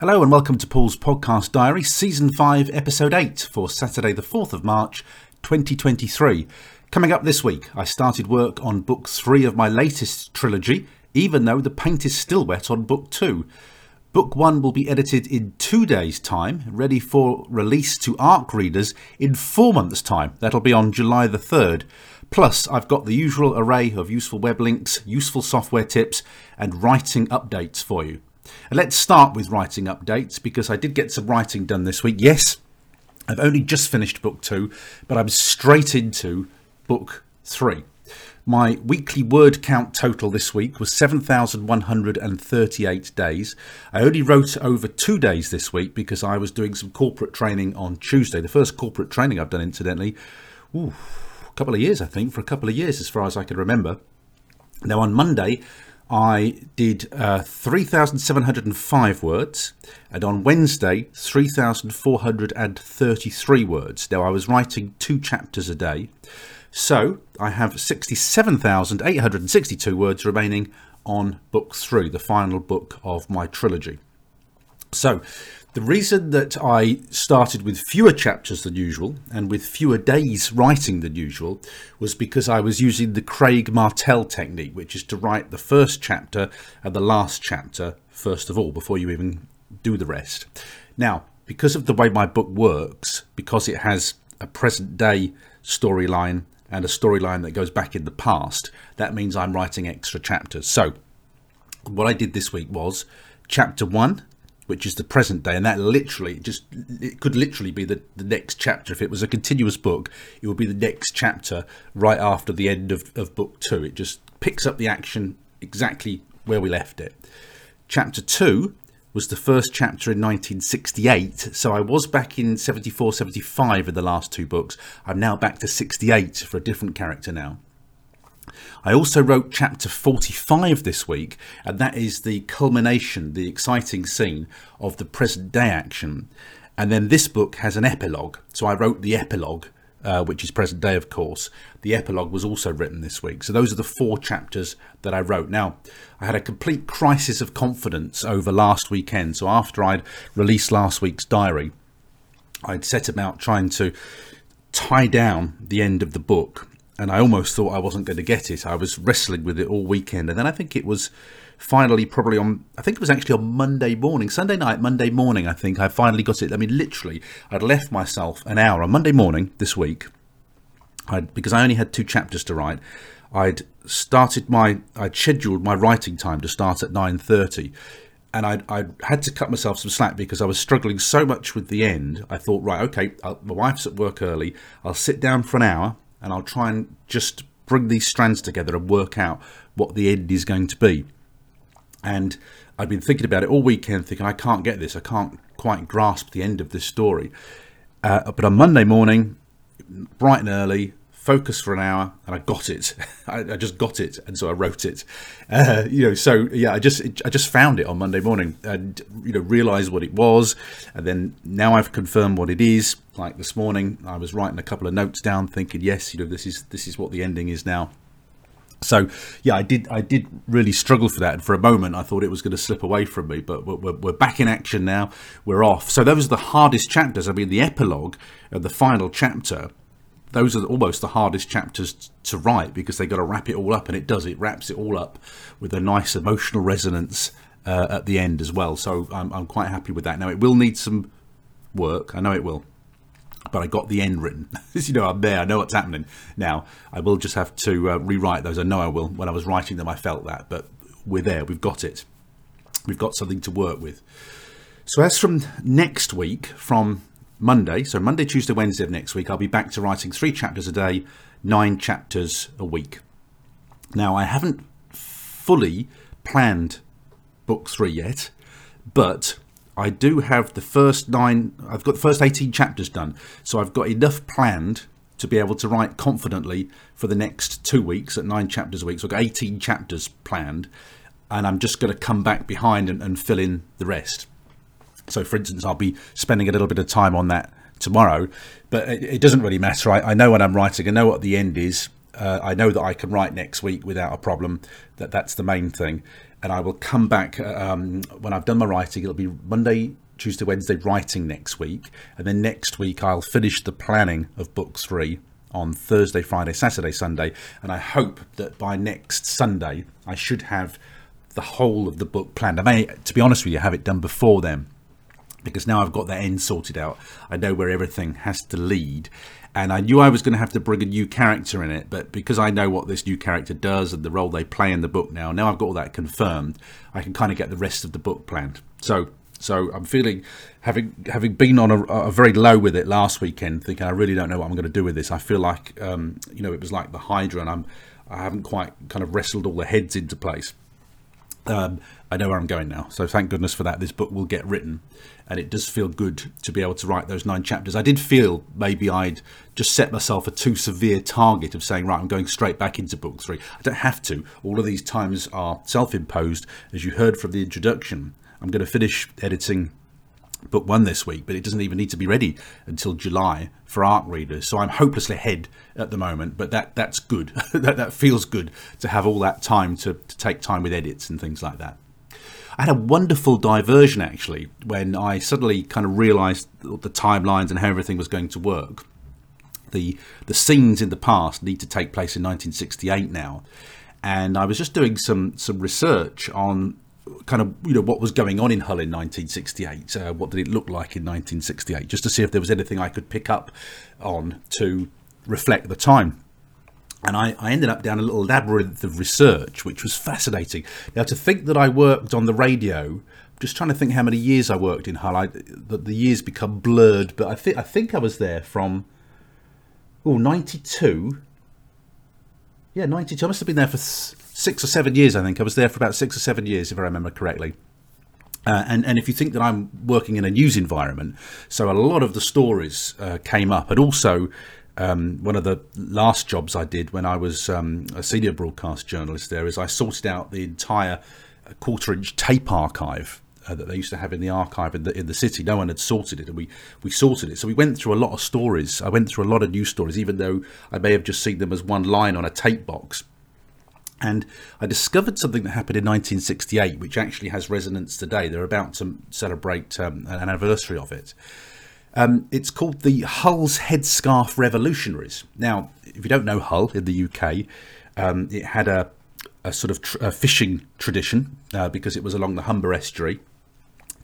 Hello and welcome to Paul's Podcast Diary, Season 5, Episode 8 for Saturday, the 4th of March, 2023. Coming up this week, I started work on Book 3 of my latest trilogy, even though the paint is still wet on Book 2. Book 1 will be edited in two days' time, ready for release to ARC readers in four months' time. That'll be on July the 3rd. Plus, I've got the usual array of useful web links, useful software tips, and writing updates for you. And let's start with writing updates because I did get some writing done this week. Yes, I've only just finished book two, but I'm straight into book three. My weekly word count total this week was 7,138 days. I only wrote over two days this week because I was doing some corporate training on Tuesday. The first corporate training I've done, incidentally, ooh, a couple of years, I think, for a couple of years, as far as I can remember. Now, on Monday, I did uh, 3,705 words, and on Wednesday, 3,433 words. Now, I was writing two chapters a day, so I have 67,862 words remaining on book three, the final book of my trilogy. So, the reason that I started with fewer chapters than usual and with fewer days writing than usual was because I was using the Craig Martelle technique, which is to write the first chapter and the last chapter first of all before you even do the rest. Now, because of the way my book works, because it has a present day storyline and a storyline that goes back in the past, that means I'm writing extra chapters. So, what I did this week was chapter one which is the present day, and that literally just it could literally be the, the next chapter. If it was a continuous book, it would be the next chapter right after the end of, of book two. It just picks up the action exactly where we left it. Chapter two was the first chapter in 1968, so I was back in 74, 75 in the last two books. I'm now back to 68 for a different character now. I also wrote chapter 45 this week, and that is the culmination, the exciting scene of the present day action. And then this book has an epilogue. So I wrote the epilogue, uh, which is present day, of course. The epilogue was also written this week. So those are the four chapters that I wrote. Now, I had a complete crisis of confidence over last weekend. So after I'd released last week's diary, I'd set about trying to tie down the end of the book and I almost thought I wasn't going to get it. I was wrestling with it all weekend, and then I think it was finally probably on. I think it was actually on Monday morning, Sunday night, Monday morning. I think I finally got it. I mean, literally, I'd left myself an hour on Monday morning this week, I'd, because I only had two chapters to write. I'd started my, I'd scheduled my writing time to start at nine thirty and I, I had to cut myself some slack because I was struggling so much with the end. I thought, right, okay, I'll, my wife's at work early. I'll sit down for an hour and I'll try and just bring these strands together and work out what the end is going to be. And I've been thinking about it all weekend, thinking I can't get this, I can't quite grasp the end of this story. Uh, but on Monday morning, bright and early, focused for an hour and I got it. I, I, just got it, and so I wrote it. Uh, you know, so yeah, I just I just found it on Monday morning and you know realized what it was, and then now I've confirmed what it is. Like this morning, I was writing a couple of notes down, thinking, yes, you know, this is this is what the ending is now. So yeah, I did. I did really struggle for that, and for a moment, I thought it was going to slip away from me. But we're, we're back in action now. We're off. So those are the hardest chapters. I mean, the epilogue, of the final chapter, those are almost the hardest chapters to write because they've got to wrap it all up, and it does. It wraps it all up with a nice emotional resonance uh, at the end as well. So I'm, I'm quite happy with that. Now it will need some work. I know it will, but I got the end written. you know, I'm there. I know what's happening. Now I will just have to uh, rewrite those. I know I will. When I was writing them, I felt that, but we're there. We've got it. We've got something to work with. So as from next week, from Monday, so Monday, Tuesday, Wednesday of next week, I'll be back to writing three chapters a day, nine chapters a week. Now, I haven't fully planned book three yet, but I do have the first nine, I've got the first 18 chapters done. So I've got enough planned to be able to write confidently for the next two weeks at nine chapters a week. So I've got 18 chapters planned, and I'm just going to come back behind and, and fill in the rest. So, for instance, I'll be spending a little bit of time on that tomorrow, but it, it doesn't really matter. I, I, know when I'm writing, I know what the end is. Uh, I know that I can write next week without a problem. That that's the main thing. and I will come back um, when I've done my writing. It'll be Monday, Tuesday, Wednesday writing next week, and then next week I'll finish the planning of book three on Thursday, Friday, Saturday, Sunday, and I hope that by next Sunday I should have the whole of the book planned. I may, to be honest with you, have it done before then because now I've got that end sorted out. I know where everything has to lead. And I knew I was going to have to bring a new character in it, but because I know what this new character does and the role they play in the book now, now I've got all that confirmed, I can kind of get the rest of the book planned. So so I'm feeling, having having been on a, a, very low with it last weekend, thinking I really don't know what I'm going to do with this. I feel like, um, you know, it was like the Hydra, and I'm I haven't quite kind of wrestled all the heads into place. Um, I know where I'm going now, so thank goodness for that. This book will get written, and it does feel good to be able to write those nine chapters. I did feel maybe I'd just set myself a too severe target of saying, right, I'm going straight back into book three. I don't have to. All of these times are self imposed, as you heard from the introduction. I'm going to finish editing book one this week, but it doesn't even need to be ready until July for ARC readers. So I'm hopelessly ahead at the moment, but that that's good. that that feels good to have all that time to, to take time with edits and things like that. I had a wonderful diversion actually when I suddenly kind of realised the timelines and how everything was going to work. The the scenes in the past need to take place in 1968 now, and I was just doing some some research on kind of you know what was going on in Hull in 1968. Uh, what did it look like in 1968? Just to see if there was anything I could pick up on to reflect the time. And I, I ended up down a little labyrinth of research, which was fascinating. Now, to think that I worked on the radio, just trying to think how many years I worked in Hull. I, the, the years become blurred, but I think I think I was there from oh 92. Yeah, 92. I must have been there for six or seven years, I think. I was there for about six or seven years, if I remember correctly. Uh, and, and if you think that I'm working in a news environment, so a lot of the stories uh, came up. And also, um, one of the last jobs I did when I was um, a senior broadcast journalist there is I sorted out the entire quarter inch tape archive uh, that they used to have in the archive in the in the city. No one had sorted it, and we we sorted it. So we went through a lot of stories. I went through a lot of news stories, even though I may have just seen them as one line on a tape box. And I discovered something that happened in 1968, which actually has resonance today. They're about to celebrate um, an anniversary of it. Um, it's called the Hull's Headscarf Revolutionaries. Now, if you don't know Hull in the UK, um, it had a, a sort of tr- a fishing tradition uh, because it was along the Humber estuary.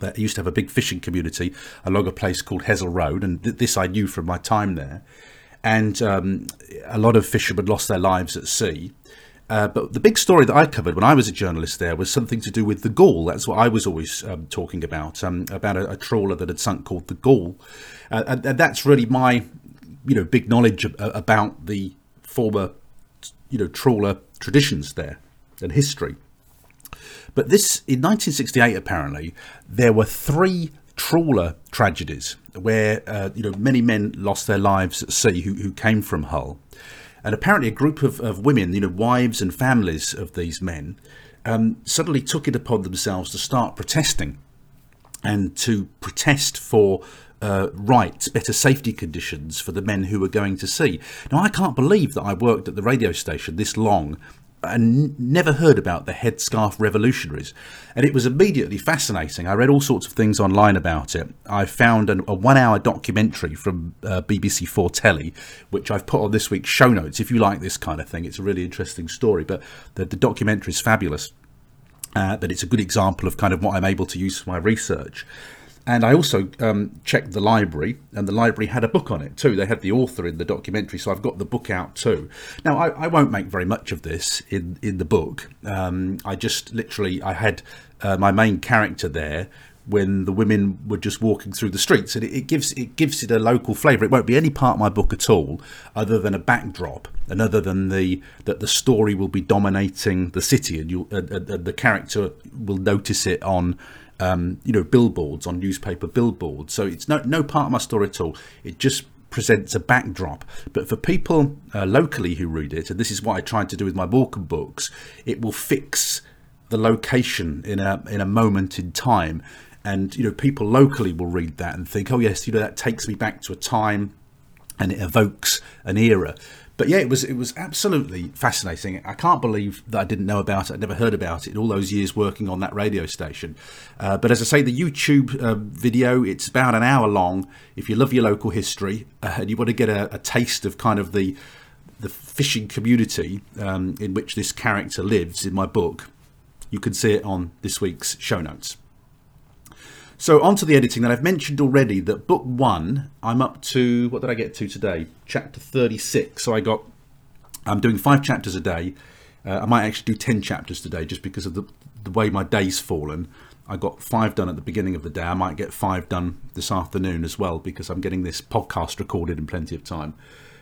It used to have a big fishing community along a place called Hessle Road, and th- this I knew from my time there. And um, a lot of fishermen lost their lives at sea. Uh, but the big story that I covered when I was a journalist there was something to do with the Gaul. That's what I was always um, talking about, um, about a, a, trawler that had sunk called the Gaul. Uh, and, and, that's really my, you know, big knowledge uh, about the former, you know, trawler traditions there and history. But this, in 1968, apparently, there were three trawler tragedies where, uh, you know, many men lost their lives at sea who, who came from Hull. And apparently, a group of, of women, you know, wives and families of these men, um, suddenly took it upon themselves to start protesting and to protest for uh, rights, better safety conditions for the men who were going to sea. Now, I can't believe that I worked at the radio station this long and never heard about the headscarf revolutionaries. And it was immediately fascinating. I read all sorts of things online about it. I found an, a one hour documentary from uh, BBC Four Telly, which I've put on this week's show notes. If you like this kind of thing, it's a really interesting story. But the, the documentary is fabulous. Uh, but it's a good example of kind of what I'm able to use for my research. And I also um, checked the library, and the library had a book on it too. They had the author in the documentary, so I've got the book out too. Now, I, I won't make very much of this in in the book. Um, I just literally I had uh, my main character there when the women were just walking through the streets, and it, it gives it gives it a local flavour. It won't be any part of my book at all, other than a backdrop, and other than the that the story will be dominating the city, and you uh, uh, the character will notice it on um, you know, billboards on newspaper billboards. So it's no no part of my story at all. It just presents a backdrop. But for people uh, locally who read it, and this is what I tried to do with my Morecambe books, it will fix the location in a in a moment in time. And you know, people locally will read that and think, oh yes, you know, that takes me back to a time, and it evokes an era. But yeah, it was it was absolutely fascinating. I can't believe that I didn't know about it. I'd never heard about it in all those years working on that radio station. Uh, but as I say, the YouTube uh, video it's about an hour long. If you love your local history uh, and you want to get a, a, taste of kind of the the fishing community um, in which this character lives in my book, you can see it on this week's show notes. So on to the editing that I've mentioned already that book one, I'm up to, what did I get to today? Chapter 36. So I got, I'm doing five chapters a day. Uh, I might actually do 10 chapters today just because of the, the way my day's fallen. I got five done at the beginning of the day. I might get five done this afternoon as well because I'm getting this podcast recorded in plenty of time.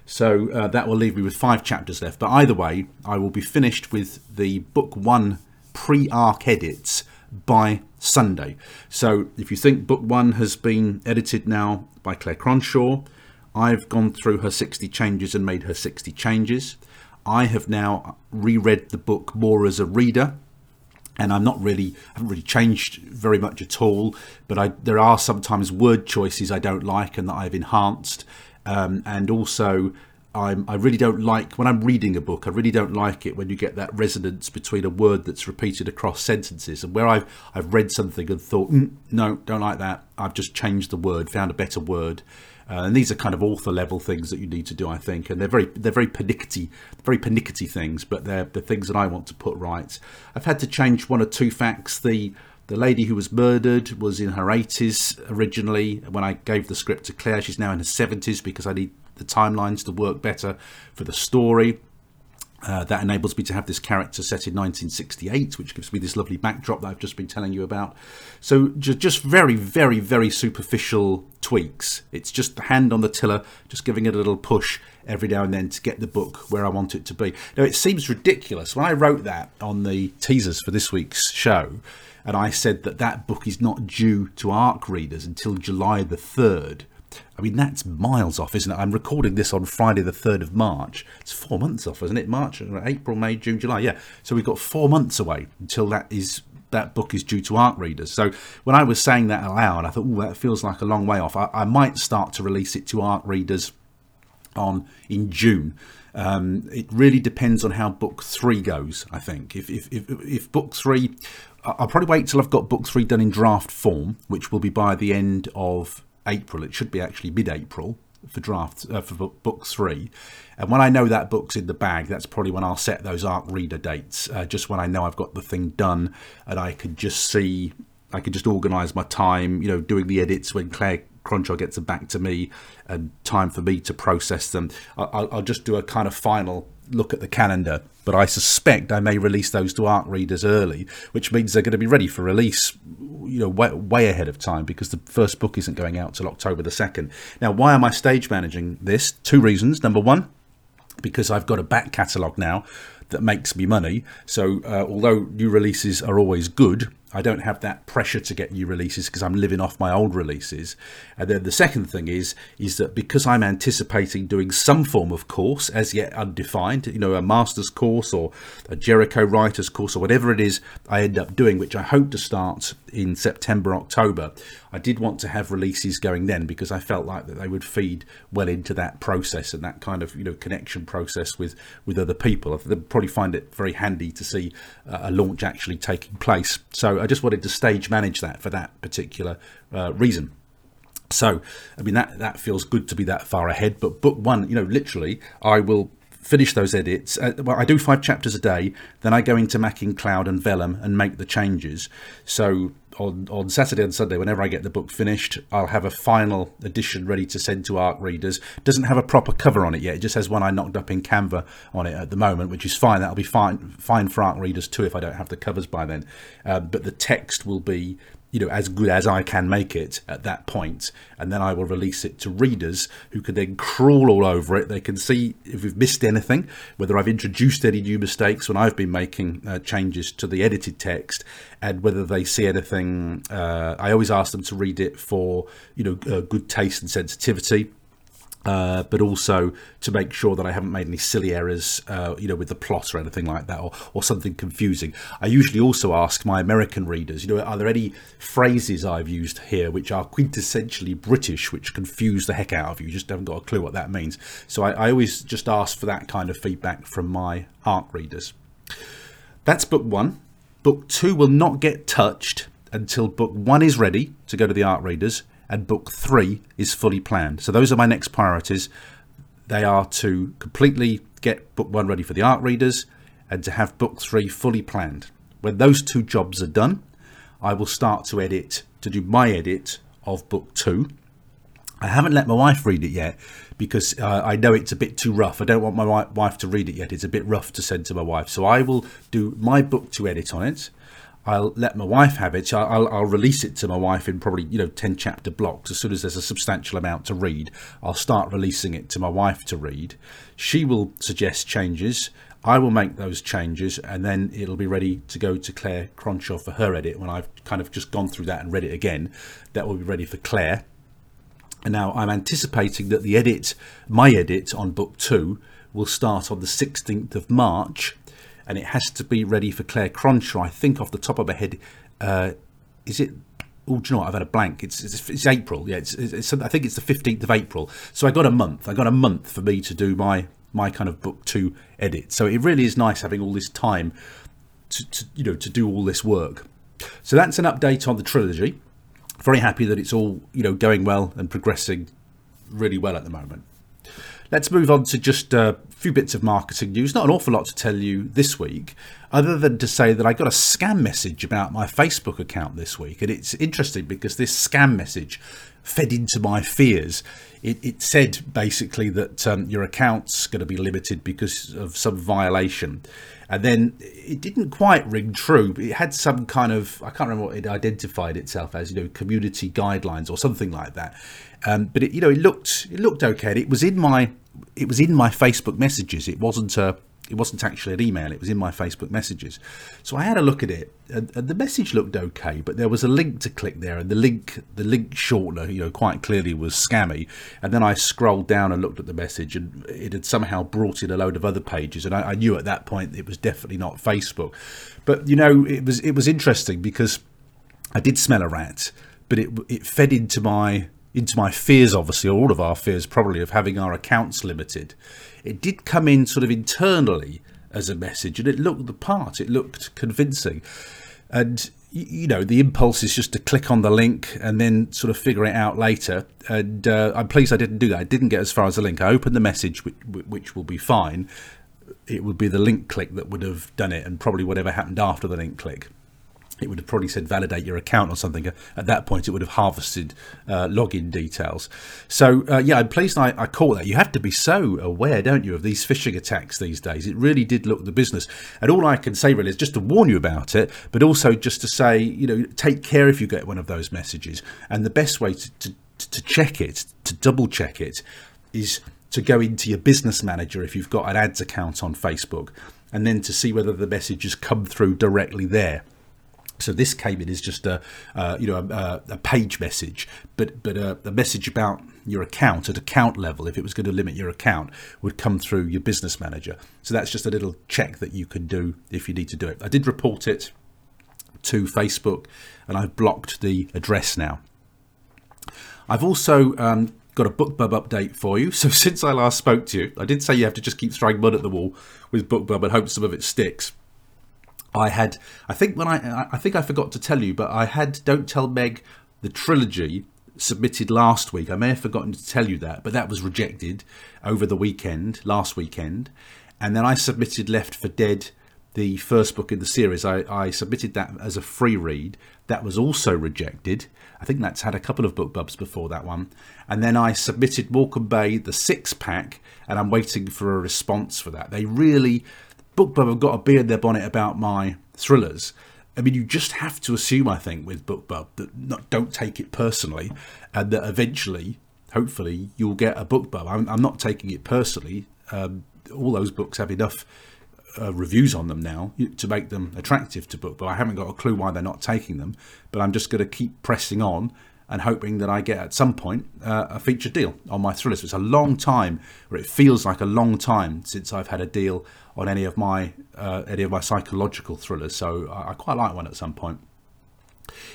So uh, that will leave me with five chapters left. But either way, I will be finished with the book one pre arc edits by Sunday. So if you think book one has been edited now by Claire Cronshaw, I've gone through her 60 changes and made her 60 changes. I have now reread the book more as a reader and I'm not really haven't really changed very much at all. But I, there are sometimes word choices I don't like and that I've enhanced, um, and also I'm, I really don't like when I'm reading a book. I really don't like it when you get that resonance between a word that's repeated across sentences. And where I've I've read something and thought, mm, no, don't like that. I've just changed the word, found a better word. Uh, and these are kind of author level things that you need to do, I think. And they're very they're very pernickety, very pernickety things, but they're the things that I want to put right. I've had to change one or two facts. The the lady who was murdered was in her 80s originally when I gave the script to Claire. She's now in her 70s because I need the timelines to work better for the story. Uh, that enables me to have this character set in 1968, which gives me this lovely backdrop that I've just been telling you about. So, just very, very, very superficial tweaks. It's just the hand on the tiller, just giving it a little push every now and then to get the book where I want it to be. Now, it seems ridiculous. When I wrote that on the teasers for this week's show, and I said that that book is not due to ARC readers until July the 3rd I mean, that's miles off, isn't it? I'm recording this on Friday, the 3rd of March. It's four months off, isn't it? March, April, May, June, July. Yeah. So we've got four months away until that is that book is due to ARC readers. So when I was saying that aloud, I thought, oh, that feels like a long way off. I, I might start to release it to ARC readers on in June. Um, it really depends on how book three goes. I think if if if, if book three, I'll probably wait till I've got book three done in draft form, which will be by the end of April. It should be actually mid-April for draft uh, for book three. And when I know that book's in the bag, that's probably when I'll set those ARC reader dates. Uh, just when I know I've got the thing done, and I can just see, I can just organise my time. You know, doing the edits when Claire Cronshaw gets them back to me, and time for me to process them. I'll, I'll just do a kind of final look at the calendar, but I suspect I may release those to ARC readers early, which means they're going to be ready for release, you know, way, way ahead of time because the first book isn't going out till October the 2nd. Now, why am I stage managing this? Two reasons. Number one, because I've got a back catalogue now that makes me money. So, uh, although new releases are always good, I don't have that pressure to get new releases because I'm living off my old releases. And then the second thing is is that because I'm anticipating doing some form of course as yet undefined, you know, a master's course or a Jericho writers course or whatever it is I end up doing, which I hope to start in September, October. I did want to have releases going then because I felt like that they would feed well into that process and that kind of you know connection process with with other people. They'd probably find it very handy to see a launch actually taking place. So I just wanted to stage manage that for that particular uh, reason. So, I mean, that, that feels good to be that far ahead. But book one, you know, literally, I will finish those edits. Uh, well, I do five chapters a day. Then I go into Mac MacinCloud and Vellum and make the changes. So on, on Saturday and Sunday, whenever I get the book finished, I'll have a final edition ready to send to ARC readers. Doesn't have a proper cover on it yet. It just has one I knocked up in Canva on it at the moment, which is fine. That'll be fine fine for ARC readers too if I don't have the covers by then. Uh, but the text will be you know as good as I can make it at that point, and then I will release it to readers who can then crawl all over it. They can see if we've missed anything, whether I've introduced any new mistakes when I've been making uh, changes to the edited text, and whether they see anything. Uh, I always ask them to read it for you know uh, good taste and sensitivity uh, but also to make sure that I haven't made any silly errors, uh, you know, with the plot or anything like that, or, or something confusing. I usually also ask my American readers, you know, are there any phrases I've used here which are quintessentially British, which confuse the heck out of you? You just haven't got a clue what that means. So I, I always just ask for that kind of feedback from my ARC readers. That's book one. Book two will not get touched until book one is ready to go to the ARC readers and book three is fully planned. So those are my next priorities. They are to completely get book one ready for the ARC readers and to have book three fully planned. When those two jobs are done, I will start to edit, to do my edit of book two. I haven't let my wife read it yet because uh, I know it's a bit too rough. I don't want my wife to read it yet. It's a bit rough to send two my wife. So I will do my book to edit on it I'll let my wife have it. I'll, I'll, release it to my wife in probably you know ten chapter blocks. As soon as there's a substantial amount to read, I'll start releasing it to my wife to read. She will suggest changes. I will make those changes, and then it'll be ready to go to Claire Cronshaw for her edit. When I've kind of just gone through that and read it again, that will be ready for Claire. And now I'm anticipating that the edit, my edit on book two, will start on the 16th of March and it has to be ready for Claire Cronshaw. I think off the top of my head, uh, is it? Oh, do you know what? I've had a blank. It's it's, it's April. Yeah, it's, it's, I think it's the fifteenth of April. So I got a month. I got a month for me to do my my kind of book two edit. So it really is nice having all this time to, to you know to do all this work. So that's an update on the trilogy. Very happy that it's all you know going well and progressing really well at the moment. Let's move on to just a few bits of marketing news. Not an awful lot to tell you this week, other than to say that I got a scam message about my Facebook account this week. And it's interesting because this scam message fed into my fears. It, it said basically that um, your account's going to be limited because of some violation. And then it didn't quite ring true. But it had some kind of, I can't remember what it identified itself as, you know, community guidelines or something like that. Um, but it, you know, it looked it looked okay. It was in my it was in my Facebook messages. It wasn't a it wasn't actually an email. It was in my Facebook messages. So I had a look at it, and, the message looked okay, but there was a link to click there, and the link the link shortener, you know, quite clearly was scammy. And then I scrolled down and looked at the message, and it had somehow brought in a load of other pages, and I, I knew at that point it was definitely not Facebook. But you know, it was it was interesting because I did smell a rat, but it it fed into my into my fears, obviously, all of our fears probably, of having our accounts limited. It did come in sort of internally as a message, and it looked the part, it looked convincing. And you know, the impulse is just to click on the link and then sort of figure it out later. And uh, I'm pleased I didn't do that. I didn't get as far as the link. I opened the message, which, which will be fine. It would be the link click that would have done it, and probably whatever happened after the link click it would have probably said validate your account or something. At that point, it would have harvested uh, login details. So, uh, yeah, I'm pleased I, I caught that. You have to be so aware, don't you, of these phishing attacks these days. It really did look the business. And all I can say really is just to warn you about it, but also just to say, you know, take care if you get one of those messages. And the best way to, to, to check it, to double check it, is to go into your business manager if you've got an ads account on Facebook and then to see whether the messages come through directly there so this came in as just a, uh, you know, a, a, page message, but but a, a, message about your account at account level, if it was going to limit your account, would come through your business manager. So that's just a little check that you can do if you need to do it. I did report it to Facebook, and I've blocked the address now. I've also um, got a BookBub update for you. So since I last spoke to you, I did say you have to just keep throwing mud at the wall with BookBub and hope some of it sticks. I had, I think when I, I think I forgot to tell you, but I had Don't Tell Meg the trilogy submitted last week. I may have forgotten to tell you that, but that was rejected over the weekend, last weekend. And then I submitted Left for Dead, the first book in the series. I, I submitted that as a free read. That was also rejected. I think that's had a couple of BookBubs before that one. And then I submitted Morecambe Bay, the six pack, and I'm waiting for a response for that. They really BookBub have got a bee in their bonnet about my thrillers. I mean, you just have to assume, I think, with BookBub that not, don't take it personally, and that eventually, hopefully, you'll get a BookBub. I'm, I'm not taking it personally. Um, all those books have enough uh, reviews on them now to make them attractive to BookBub. I haven't got a clue why they're not taking them, but I'm just going to keep pressing on and hoping that I get at some point uh, a feature deal on my thrillers. It's a long time, or it feels like a long time since I've had a deal on any of my uh, any of my psychological thrillers. So I, quite like one at some point.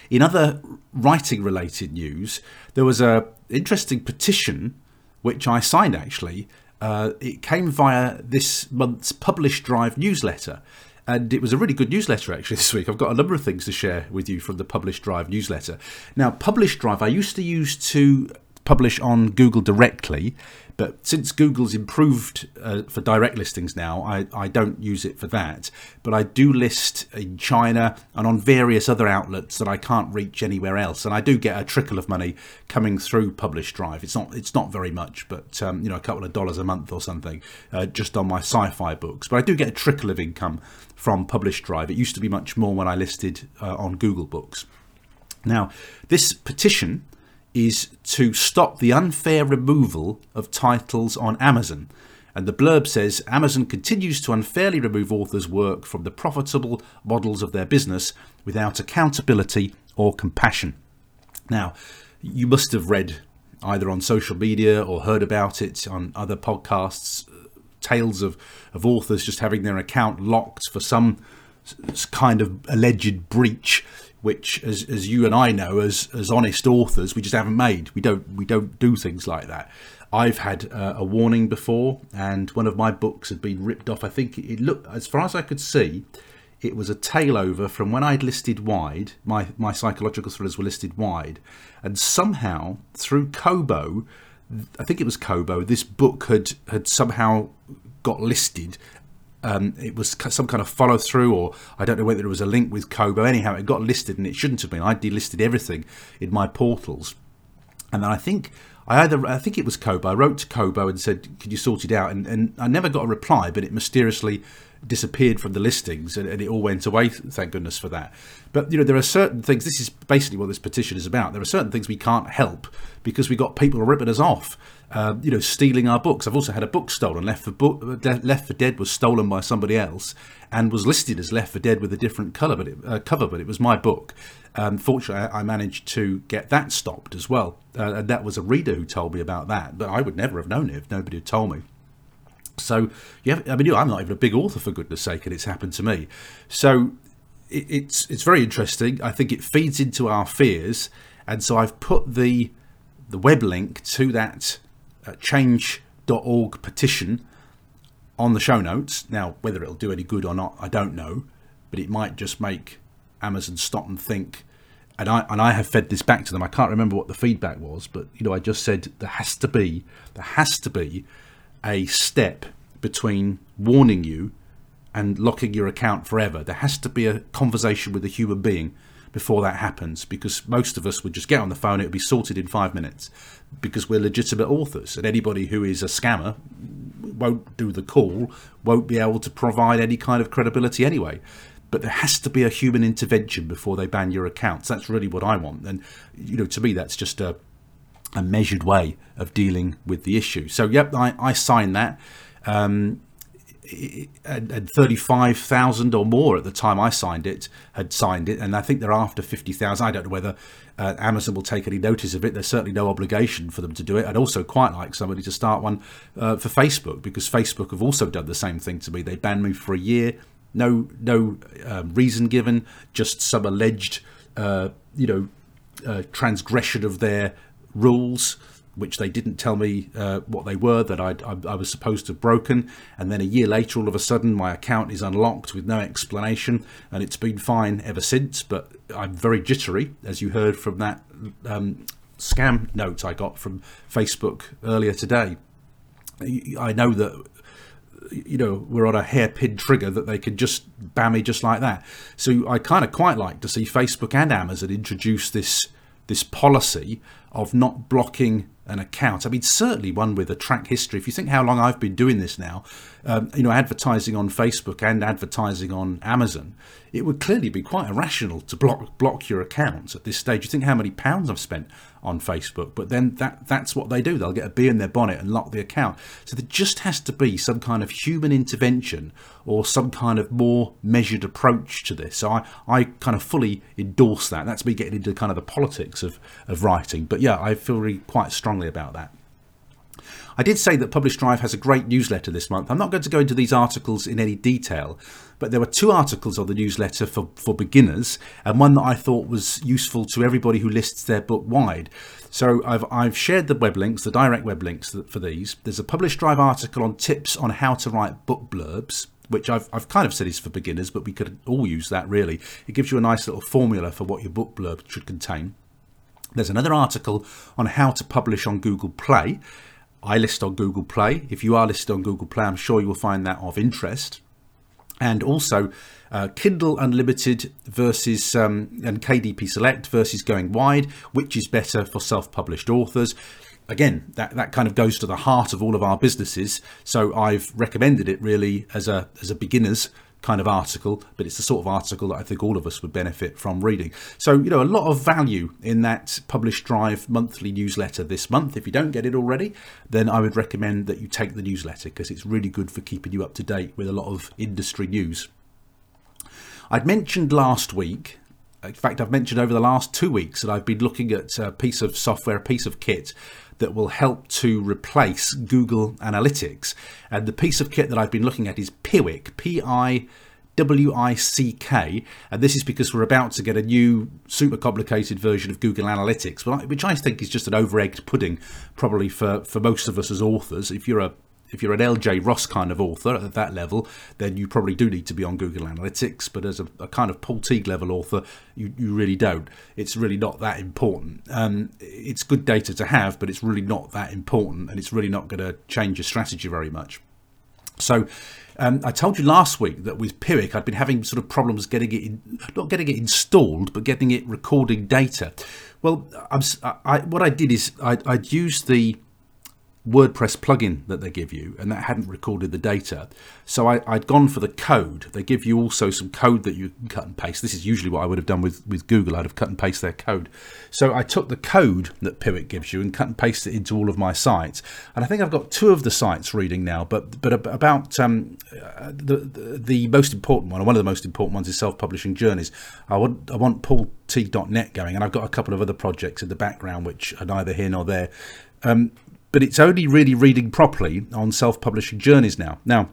In other writing related news, there was a interesting petition which I signed actually. Uh, it came via this month's Publish Drive newsletter. And it was a really good newsletter actually this week. I've got a number of things to share with you from the Publish Drive newsletter. Now, Publish Drive, I used to use to publish on Google directly, but since Google's improved uh, for direct listings now, I, I don't use it for that. But I do list in China and on various other outlets that I can't reach anywhere else, and I do get a trickle of money coming through Publish Drive. It's not it's not very much, but um, you know a couple of dollars a month or something uh, just on my sci-fi books. But I do get a trickle of income from Publish Drive. It used to be much more when I listed uh, on Google Books. Now, this petition is to stop the unfair removal of titles on Amazon. And the blurb says Amazon continues to unfairly remove authors' work from the profitable models of their business without accountability or compassion. Now, you must have read either on social media or heard about it on other podcasts tales of, of authors just having their account locked for some kind of alleged breach which as, as you and I know as as honest authors we just haven't made. We don't we don't do things like that. I've had uh, a warning before and one of my books had been ripped off. I think it looked as far as I could see it was a tailover from when I'd listed wide my my psychological thrillers were listed wide and somehow through Kobo I think it was Kobo this book had had somehow got listed um, it was some kind of follow through, or I don't know whether it was a link with Kobo. Anyhow, it got listed and it shouldn't have been. I delisted everything in my portals, and then I think I either I think it was Kobo. I wrote to Kobo and said, "Could you sort it out?" And, and I never got a reply, but it mysteriously disappeared from the listings and, and, it all went away. Thank goodness for that. But you know, there are certain things. This is basically what this petition is about. There are certain things we can't help because we got people ripping us off. Uh, you know, stealing our books. I've also had a book stolen. Left for book, Left for Dead was stolen by somebody else and was listed as Left for Dead with a different color, but it, uh, cover. But it was my book. Um, fortunately, I managed to get that stopped as well. Uh, and that was a reader who told me about that. But I would never have known it if nobody had told me. So, yeah, I mean, you I'm not even a big author for goodness sake, and it's happened to me. So, it, it's it's very interesting. I think it feeds into our fears, and so I've put the the web link to that uh, change.org petition on the show notes. Now, whether it'll do any good or not, I don't know, but it might just make Amazon stop and think. And I and I have fed this back to them. I can't remember what the feedback was, but you know, I just said there has to be there has to be a step between warning you and locking your account forever. There has to be a conversation with a human being before that happens because most of us would just get on the phone, it would be sorted in five minutes because we're legitimate authors. And anybody who is a scammer won't do the call, won't be able to provide any kind of credibility anyway. But there has to be a human intervention before they ban your accounts. That's really what I want. And, you know, to me, that's just a a measured way of dealing with the issue. So, yep, I, I signed that. Um, and 35,000 or more at the time I signed it had signed it, and I think they're after 50,000. I don't know whether uh, Amazon will take any notice of it. There's certainly no obligation for them to do it. I'd also quite like somebody to start one uh, for Facebook because Facebook have also done the same thing to me. They banned me for a year, no no um, reason given, just some alleged uh, you know uh, transgression of their rules, which they didn't tell me uh, what they were, that I, I, I, was supposed to have broken. And then a year later, all of a sudden, my account is unlocked with no explanation, and it's been fine ever since. But I'm very jittery, as you heard from that um, scam note I got from Facebook earlier today. I know that you know we're on a hairpin trigger that they can just ban me just like that. So I kind of quite like to see Facebook and Amazon introduce this this policy of not blocking an account. I mean, certainly one with a track history. If you think how long I've been doing this now, um, you know, advertising on Facebook and advertising on Amazon, it would clearly be quite irrational to block block your accounts at this stage. You think how many pounds I've spent on Facebook, but then that that's what they do. They'll get a bee in their bonnet and lock the account. So there just has to be some kind of human intervention or some kind of more measured approach to this. So I, I kind of fully endorse that. That's me getting into kind of the politics of, of writing. But yeah, I feel really quite strongly about that. I did say that Publish Drive has a great newsletter this month. I'm not going to go into these articles in any detail, but there were two articles on the newsletter for, for beginners and one that I thought was useful to everybody who lists their book wide. So I've, I've shared the web links, the direct web links for these. There's a Publish Drive article on tips on how to write book blurbs which I've, I've kind of said is for beginners, but we could all use that really. It gives you a nice little formula for what your book blurb should contain. There's another article on how to publish on Google Play. I list on Google Play. If you are listed on Google Play, I'm sure you will find that of interest and also uh, Kindle Unlimited versus um, and KDP Select versus going wide, which is better for self-published authors. Again, that, that kind of goes to the heart of all of our businesses. So I've recommended it really as a as a beginner's kind of article, but it's the sort of article that I think all of us would benefit from reading. So, you know, a lot of value in that Publish Drive monthly newsletter this month. If you don't get it already, then I would recommend that you take the newsletter because it's really good for keeping you up to date with a lot of industry news. I'd mentioned last week in fact, I've mentioned over the last two weeks that I've been looking at a piece of software, a piece of kit that will help to replace Google Analytics. And the piece of kit that I've been looking at is Piwik, P I W I C K, and this is because we're about to get a new super complicated version of Google Analytics, which I think is just an over egged pudding, probably for, for most of us as authors. If you're a if you're an LJ Ross kind of author at that level, then you probably do need to be on Google Analytics. But as a, a kind of Paul Teague level author, you, you really don't. It's really not that important. Um, it's good data to have, but it's really not that important, and it's really not going to change your strategy very much. So, um, I told you last week that with Piwik, I'd been having sort of problems getting it, in, not getting it installed, but getting it recording data. Well, I, what I did is I, I'd used the WordPress plugin that they give you, and that hadn't recorded the data. So I, had gone for the code. They give you also some code that you can cut and paste. This is usually what I would have done with, with Google. I'd have cut and paste their code. So I took the code that Piwik gives you and cut and paste it into all of my sites. And I think I've got two of the sites reading now, but but about um, the, the, the most important one, or one of the most important ones, is self-publishing journeys. I want I want paulteague.net going, and I've got a couple of other projects in the background which are neither here nor there. Um, but it's only really reading properly on self-publishing journeys now. Now,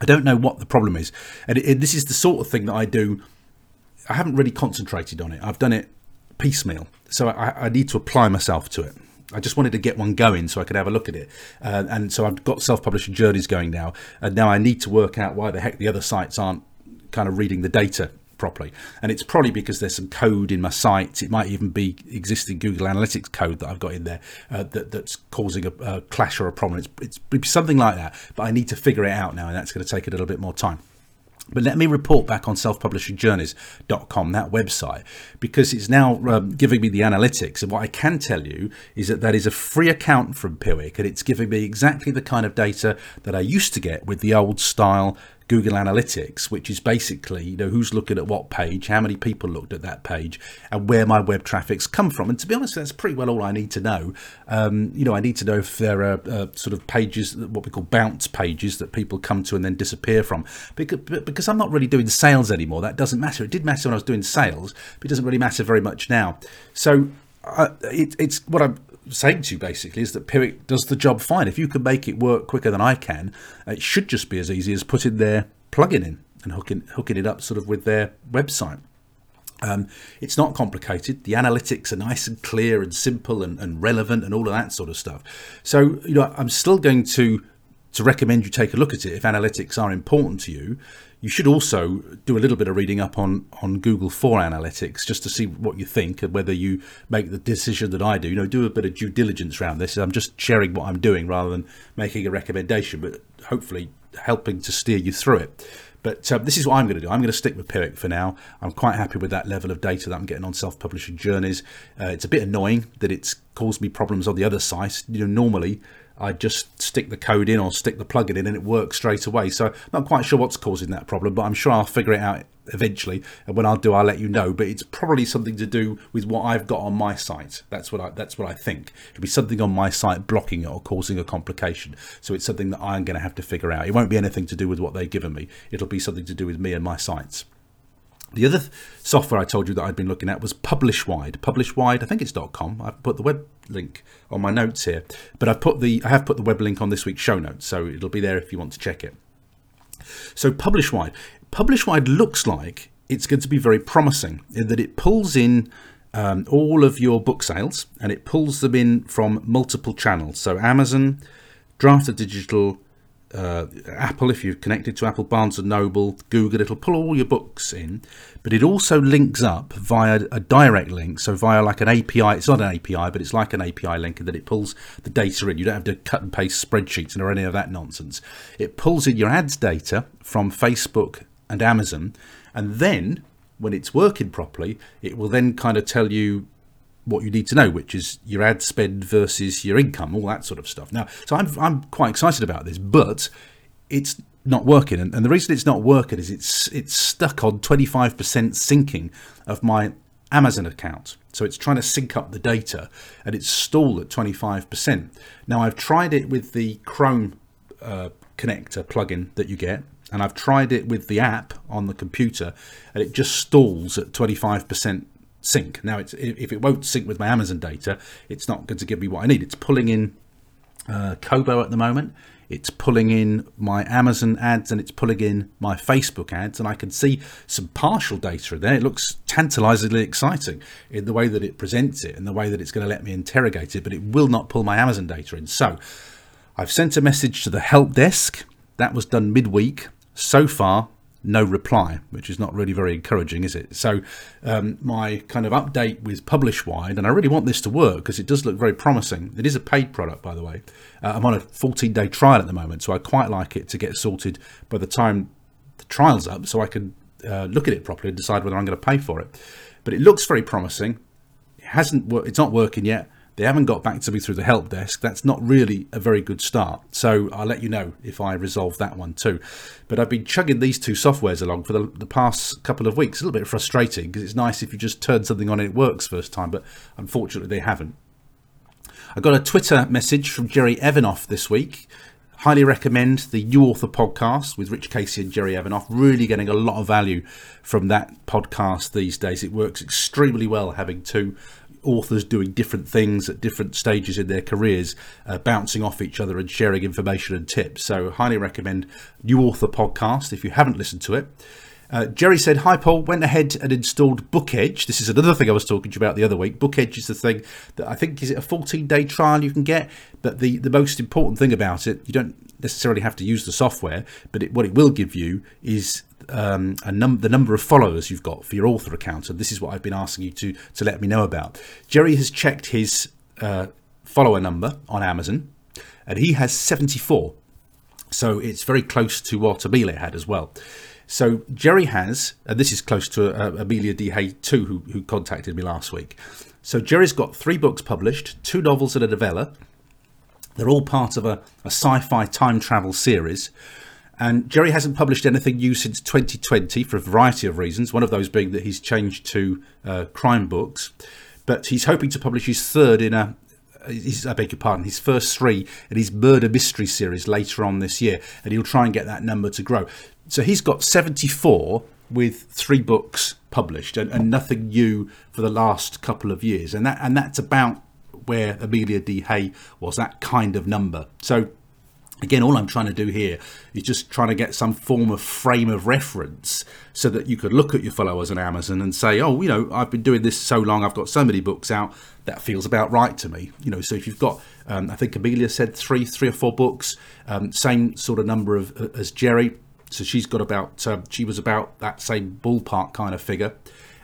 I don't know what the problem is, and it, it, this is the sort of thing that I do. I haven't really concentrated on it. I've done it piecemeal, so I, I need to apply myself to it. I just wanted to get one going so I could have a look at it, uh, and so I've got self-publishing journeys going now, and now I need to work out why the heck the other sites aren't kind of reading the data properly. And it's probably because there's some code in my site. It might even be existing Google Analytics code that I've got in there uh, that, that's causing a, a, clash or a problem. It's, it's something like that, but I need to figure it out now, and that's going to take a little bit more time. But let me report back on selfpublishingjourneys.com, that website, because it's now um, giving me the analytics. And what I can tell you is that that is a free account from Piwik, and it's giving me exactly the kind of data that I used to get with the old style Google Analytics, which is basically, you know, who's looking at what page, how many people looked at that page, and where my web traffic's come from. And to be honest, that's pretty well all I need to know. Um, you know, I need to know if there are uh, sort of pages, what we call bounce pages that people come to and then disappear from. Because, because I'm not really doing sales anymore, that doesn't matter. It did matter when I was doing sales, but it doesn't really matter very much now. So uh, it, it's what I'm saying to you basically is that Piwik does the job fine. If you can make it work quicker than I can, it should just be as easy as putting their plugin in and hooking hooking it up sort of with their website. Um, it's not complicated. The analytics are nice and clear and simple and, and relevant and all of that sort of stuff. So you know, I'm still going to to recommend you take a look at it if analytics are important to you. You should also do a little bit of reading up on, on Google for Analytics just to see what you think and whether you make the decision that I do. You know, do a bit of due diligence around this. I'm just sharing what I'm doing rather than making a recommendation, but hopefully helping to steer you through it. But uh, this is what I'm going to do. I'm going to stick with Piwik for now. I'm quite happy with that level of data that I'm getting on self-publishing journeys. Uh, it's a bit annoying that it's caused me problems on the other site. You know, normally I just stick the code in or stick the plugin in and it works straight away. So I'm not quite sure what's causing that problem, but I'm sure I'll figure it out eventually. And when I'll do, I'll let you know. But it's probably something to do with what I've got on my site. That's what I that's what I think. It'll be something on my site blocking it or causing a complication. So it's something that I'm going to have to figure out. It won't be anything to do with what they've given me. It'll be something to do with me and my sites. The other th- software I told you that I'd been looking at was Publishwide. Publishwide, I think it's .com. I've put the web link on my notes here, but I've put the I have put the web link on this week's show notes, so it'll be there if you want to check it. So Publishwide, Publishwide looks like it's going to be very promising in that it pulls in um, all of your book sales and it pulls them in from multiple channels. So Amazon, Draft2Digital, uh, Apple, if you're connected to Apple, Barnes and Noble, Google, it'll pull all your books in, but it also links up via a direct link. So via like an API, it's not an API, but it's like an API link and that it pulls the data in. You don't have to cut and paste spreadsheets or any of that nonsense. It pulls in your ads data from Facebook and Amazon, and then when it's working properly, it will then kind of tell you what you need to know, which is your ad spend versus your income, all that sort of stuff. Now, so I'm I'm quite excited about this, but it's not working, and, and the reason it's not working is it's it's stuck on 25% syncing of my Amazon account. So it's trying to sync up the data, and it's stalled at 25%. Now I've tried it with the Chrome uh, connector plugin that you get, and I've tried it with the app on the computer, and it just stalls at 25% sync. Now, it's, if it won't sync with my Amazon data, it's not going to give me what I need. It's pulling in uh, Kobo at the moment. It's pulling in my Amazon ads and it's pulling in my Facebook ads, and I can see some partial data there. It looks tantalizingly exciting in the way that it presents it and the way that it's going to let me interrogate it, but it will not pull my Amazon data in. So I've sent a message to the help desk. That was done midweek. So far, no reply, which is not really very encouraging, is it? So, um, my kind of update with Publishwide, and I really want this to work because it does look very promising. It is a paid product, by the way. Uh, I'm on a 14 day trial at the moment, so I quite like it to get sorted by the time the trial's up so I can uh, look at it properly and decide whether I'm going to pay for it. But it looks very promising. It hasn't, it's not working yet. They haven't got back to me through the help desk. That's not really a very good start. So I'll let you know if I resolve that one too. But I've been chugging these two softwares along for the, the past couple of weeks. a little bit frustrating because it's nice if you just turn something on and it works first time, but unfortunately they haven't. I got a Twitter message from Jerry Evanoff this week. Highly recommend the New Author podcast with Rich Casey and Jerry Evanoff. Really getting a lot of value from that podcast these days. It works extremely well having two authors doing different things at different stages in their careers, uh, bouncing off each other and sharing information and tips. So, highly recommend New Author Podcast if you haven't listened to it. Uh, Jerry said, Hi, Paul. Went ahead and installed Bookedge. This is another thing I was talking to you about the other week. Bookedge is the thing that I think is it a 14 day trial you can get. But the, the most important thing about it, you don't necessarily have to use the software, but it, what it will give you is um, num- the number of followers you've got for your author account. And this is what I've been asking you to, to let me know about. Jerry has checked his uh, follower number on Amazon, and he has 74. So it's very close to what Amelia had as well. So Jerry has, and this is close to uh, Amelia D. Hay too, who, who contacted me last week. So Jerry's got three books published, two novels and a novella. They're all part of a, a sci-fi time travel series. And Jerry hasn't published anything new since 2020 for a variety of reasons, one of those being that he's changed to uh, crime books. But he's hoping to publish his third in a, his, I beg your pardon, his first three in his murder mystery series later on this year, and he'll try and get that number to grow. So he's got 74 with three books published and, and nothing new for the last couple of years, and that and that's about where Amelia D. Hay was, that kind of number. So Again, all I'm trying to do here is just trying to get some form of frame of reference so that you could look at your followers on Amazon and say, oh, you know, I've been doing this so long, I've got so many books out, that feels about right to me. You know, so if you've got, um, I think Amelia said three, three or four books, um, same sort of number of uh, as Jerry. So she's got about, uh, she was about that same ballpark kind of figure.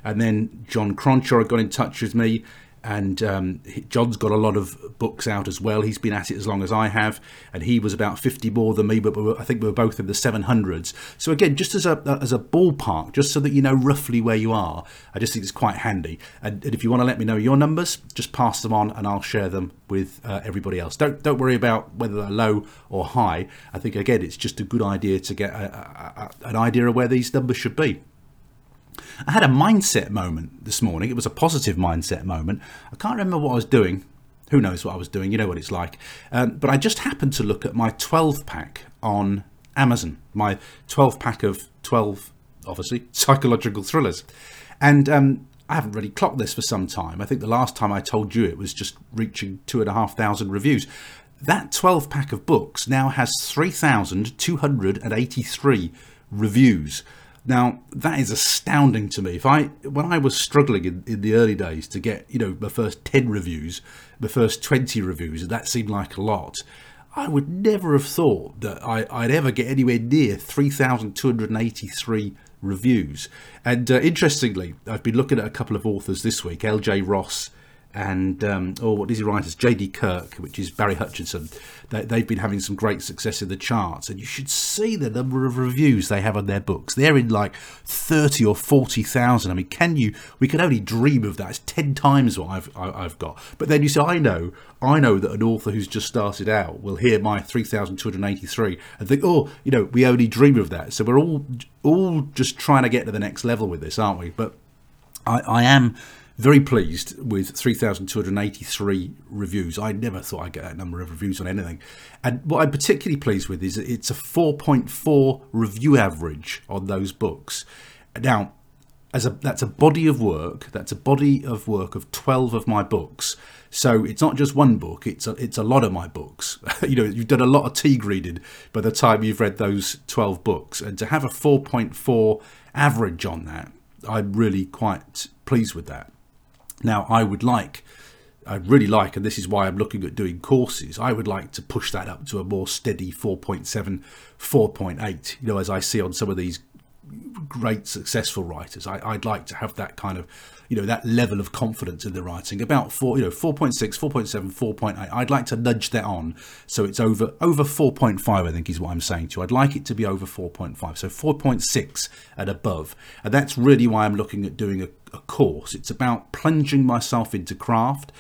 And then John Cronshaw got in touch with me and um, John's got a lot of books out as well. He's been at it as long as I have, and he was about 50 more than me, but I think we were both in the 700s. So again, just as a as a ballpark, just so that you know roughly where you are, I just think it's quite handy. And, and if you want to let me know your numbers, just pass them on, and I'll share them with uh, everybody else. Don't don't worry about whether they're low or high. I think again, it's just a good idea to get a, a, a, an idea of where these numbers should be. I had a mindset moment this morning. It was a positive mindset moment. I can't remember what I was doing. Who knows what I was doing? You know what it's like. Um, but I just happened to look at my 12 pack on Amazon, my 12 pack of 12, obviously, psychological thrillers. And um, I haven't really clocked this for some time. I think the last time I told you it was just reaching two and a half thousand reviews. That 12 pack of books now has 3,283 reviews. Now that is astounding to me. If I when I was struggling in, in the early days to get you know my first ten reviews, my first twenty reviews, that seemed like a lot. I would never have thought that I, would ever get anywhere near 3,283 reviews. And uh, interestingly, I've been looking at a couple of authors this week, L.J. Ross and um, or what does he write as J.D. Kirk, which is Barry Hutchinson. They, they've been having some great success in the charts, and you should see the number of reviews they have on their books. They're in like thirty or forty thousand. I mean, can you? We can only dream of that. It's ten times what I've I, have have got. But then you say, I know, I know that an author who's just started out will hear my three thousand two hundred eighty-three and think, oh, you know, we only dream of that. So we're all all just trying to get to the next level with this, aren't we? But I, I am very pleased with 3,283 reviews. I never thought I'd get that number of reviews on anything. And what I'm particularly pleased with is it's a 4.4 review average on those books. Now, as a that's a body of work. That's a body of work of 12 of my books. So it's not just one book. It's a, it's a lot of my books. you know, you've done a lot of Teague reading by the time you've read those 12 books, and to have a 4.4 average on that, I'm really quite pleased with that. Now, I would like, I'd really like, and this is why I'm looking at doing courses, I would like to push that up to a more steady 4.7, 4.8, you know, as I see on some of these great successful writers. I, would like to have that kind of, you know, that level of confidence in the writing. About four, you know, 4.6, 4.7, 4.8. I'd like to nudge that on so it's over over 4.5. I think is what I'm saying to you. I'd like it to be over 4.5, so 4.6 and above, and that's really why I'm looking at doing a, a course. It's about plunging myself into craft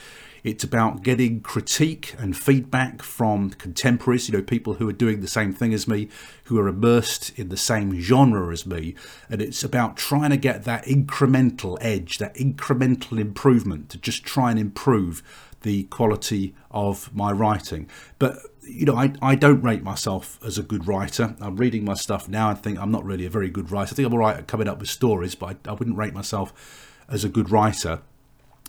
it's about getting critique and feedback from contemporaries, you know, people who are doing the same thing as me, who are immersed in the same genre as me. And it's about trying to get that incremental edge, that incremental improvement to just try and improve the quality of my writing. But you know, I, I don't rate myself as a good writer. I'm reading my stuff now and think I'm not really a very good writer. I think I'm all right at coming up with stories, but I, I wouldn't rate myself as a good writer.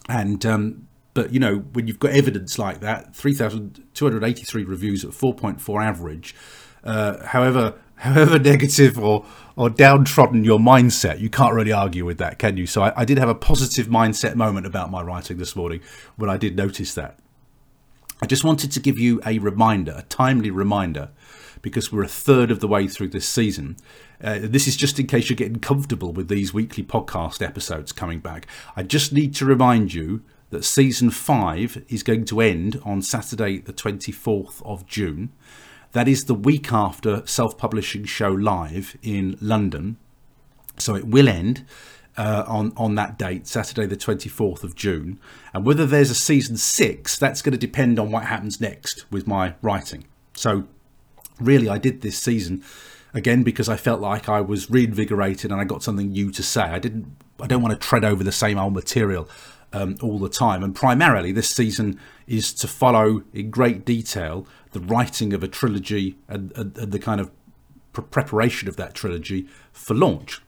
And um, but you know, when you've got evidence like that, 3,283 reviews at 4.4 average, uh, however however negative or or downtrodden your mindset, you can't really argue with that, can you? So I, I did have a positive mindset moment about my writing this morning when I did notice that. I just wanted to give you a reminder, a timely reminder, because we're a third of the way through this season. Uh, this is just in case you're getting comfortable with these weekly podcast episodes coming back. I just need to remind you that season five is going to end on Saturday, the 24th of June. That is the week after Self Publishing Show Live in London. So it will end uh, on, on that date, Saturday, the 24th of June. And whether there's a season six, that's going to depend on what happens next with my writing. So, really, I did this season again because I felt like I was reinvigorated and I got something new to say. I didn't. I don't want to tread over the same old material um, all the time. And primarily, this season is to follow in great detail the writing of a trilogy and, and, and the kind of pre- preparation of that trilogy for launch.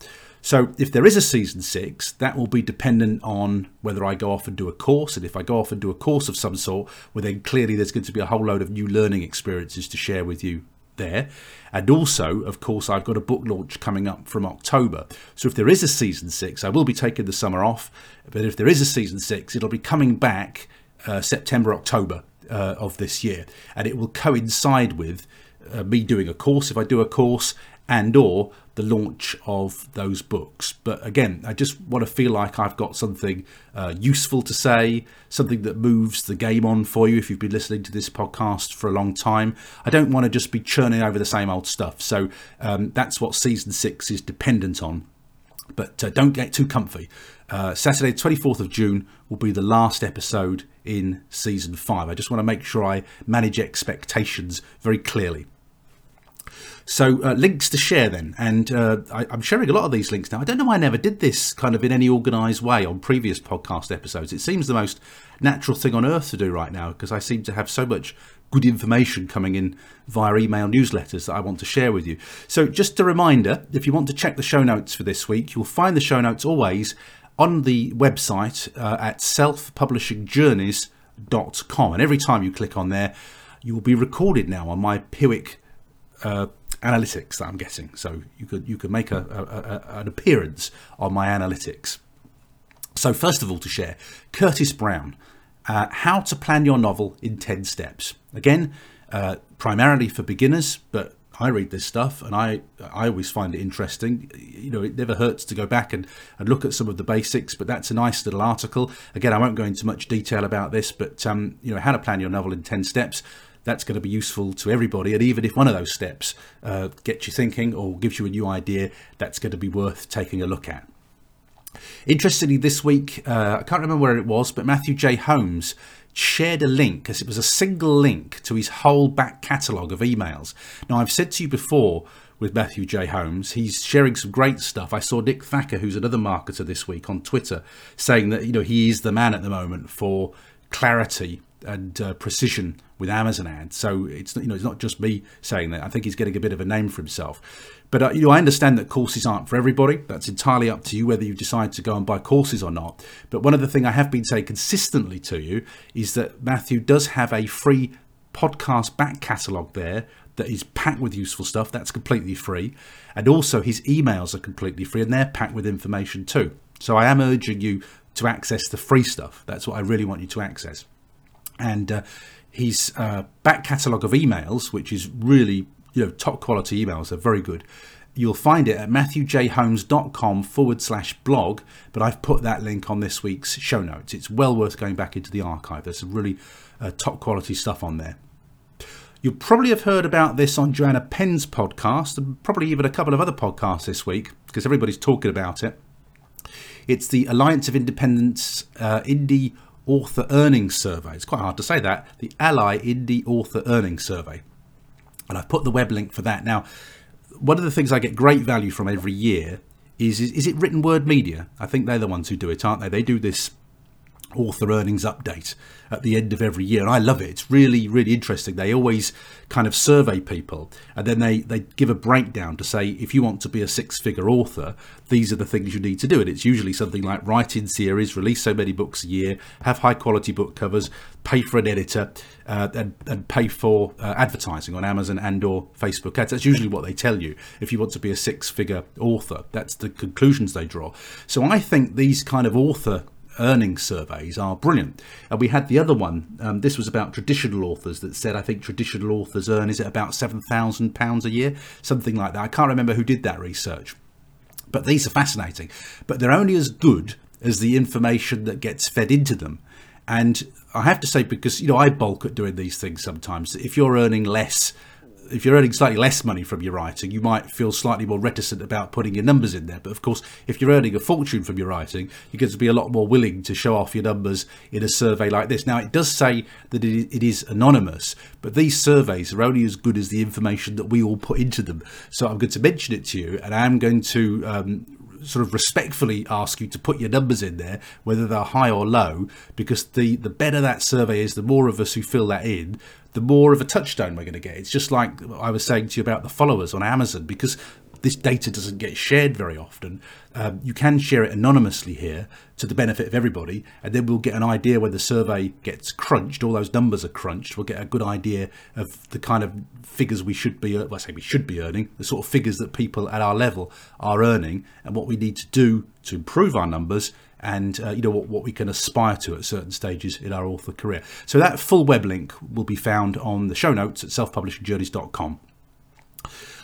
So, if there is a season six, that will be dependent on whether I go off and do a course. And if I go off and do a course of some sort, well, then clearly there's going to be a whole load of new learning experiences to share with you there. And also, of course, I've got a book launch coming up from October. So if there is a season six, I will be taking the summer off. But if there is a season six, it'll be coming back uh, September, October uh, of this year. And it will coincide with uh, me doing a course if I do a course and or the launch of those books. But again, I just want to feel like I've got something uh, useful to say, something that moves the game on for you if you've been listening to this podcast for a long time. I don't want to just be churning over the same old stuff. So um, that's what season six is dependent on. But uh, don't get too comfy. Uh, Saturday, 24th of June, will be the last episode in season five. I just want to make sure I manage expectations very clearly. So uh, links to share then, and uh, I, am sharing a lot of these links now. I don't know why I never did this kind of in any organised way on previous podcast episodes. It seems the most natural thing on earth to do right now because I seem to have so much good information coming in via email newsletters that I want to share with you. So just a reminder, if you want to check the show notes for this week, you'll find the show notes always on the website uh, at selfpublishingjourneys.com. And every time you click on there, you will be recorded now on my Piwik uh, analytics that I'm getting. So you could you could make a, a, a, an appearance on my analytics. So first of all, to share Curtis Brown, uh, how to plan your novel in ten steps. Again, uh, primarily for beginners, but I read this stuff and I I always find it interesting. You know, it never hurts to go back and, and look at some of the basics, but that's a nice little article. Again, I won't go into much detail about this, but um, you know, how to plan your novel in 10 steps that's going to be useful to everybody. And even if one of those steps uh, gets you thinking or gives you a new idea, that's going to be worth taking a look at. Interestingly, this week, uh, I can't remember where it was, but Matthew J. Holmes shared a link as it was a single link to his whole back catalogue of emails. Now, I've said to you before with Matthew J. Holmes, he's sharing some great stuff. I saw Nick Thacker, who's another marketer this week on Twitter, saying that you know he is the man at the moment for clarity and uh, precision with Amazon ads. So it's you know it's not just me saying that. I think he's getting a bit of a name for himself. But uh, you know I understand that courses aren't for everybody. That's entirely up to you whether you decide to go and buy courses or not. But one of the things I have been saying consistently to you is that Matthew does have a free podcast back catalogue there that is packed with useful stuff. That's completely free. And also his emails are completely free and they're packed with information too. So I am urging you to access the free stuff. That's what I really want you to access. And uh, his uh, back catalogue of emails, which is really you know top quality emails, are very good. You'll find it at matthewjholmes.com forward slash blog, but I've put that link on this week's show notes. It's well worth going back into the archive. There's some really uh, top quality stuff on there. You'll probably have heard about this on Joanna Penn's podcast, and probably even a couple of other podcasts this week, because everybody's talking about it. It's the Alliance of Independence uh, Indie Author Earnings Survey. It's quite hard to say that. The ALLi Indie Author Earnings Survey. And I've put the web link for that. Now, one of the things I get great value from every year is, is, is it written word media? I think they're the ones who do it, aren't they? They do this author earnings update at the end of every year. And I love it. It's really, really interesting. They always kind of survey people and then they, they give a breakdown to say, if you want to be a six figure author, these are the things you need to do. And it's usually something like write in series, release so many books a year, have high quality book covers, pay for an editor, uh, and, and, pay for uh, advertising on Amazon and or Facebook ads. That's usually what they tell you if you want to be a six figure author. That's the conclusions they draw. So I think these kind of author earnings surveys are brilliant. And we had the other one. Um, this was about traditional authors that said I think traditional authors earn is it about seven thousand pounds a year, something like that. I can't remember who did that research, but these are fascinating. But they're only as good as the information that gets fed into them. And I have to say, because you know I bulk at doing these things sometimes. If you're earning less if you're earning slightly less money from your writing, you might feel slightly more reticent about putting your numbers in there. But of course, if you're earning a fortune from your writing, you're going to be a lot more willing to show off your numbers in a survey like this. Now, it does say that it is anonymous, but these surveys are only as good as the information that we all put into them. So I'm going to mention it to you, and I'm going to um, sort of respectfully ask you to put your numbers in there, whether they're high or low, because the, the better that survey is, the more of us who fill that in, the more of a touchstone we're going to get. It's just like I was saying to you about the followers on Amazon, because this data doesn't get shared very often. Um, you can share it anonymously here to the benefit of everybody, and then we'll get an idea when the survey gets crunched. All those numbers are crunched. We'll get a good idea of the kind of figures we should be. Well, I say we should be earning the sort of figures that people at our level are earning, and what we need to do to improve our numbers and uh, you know what, what we can aspire to at certain stages in our author career. So that full web link will be found on the show notes at selfpublishingjourneys.com.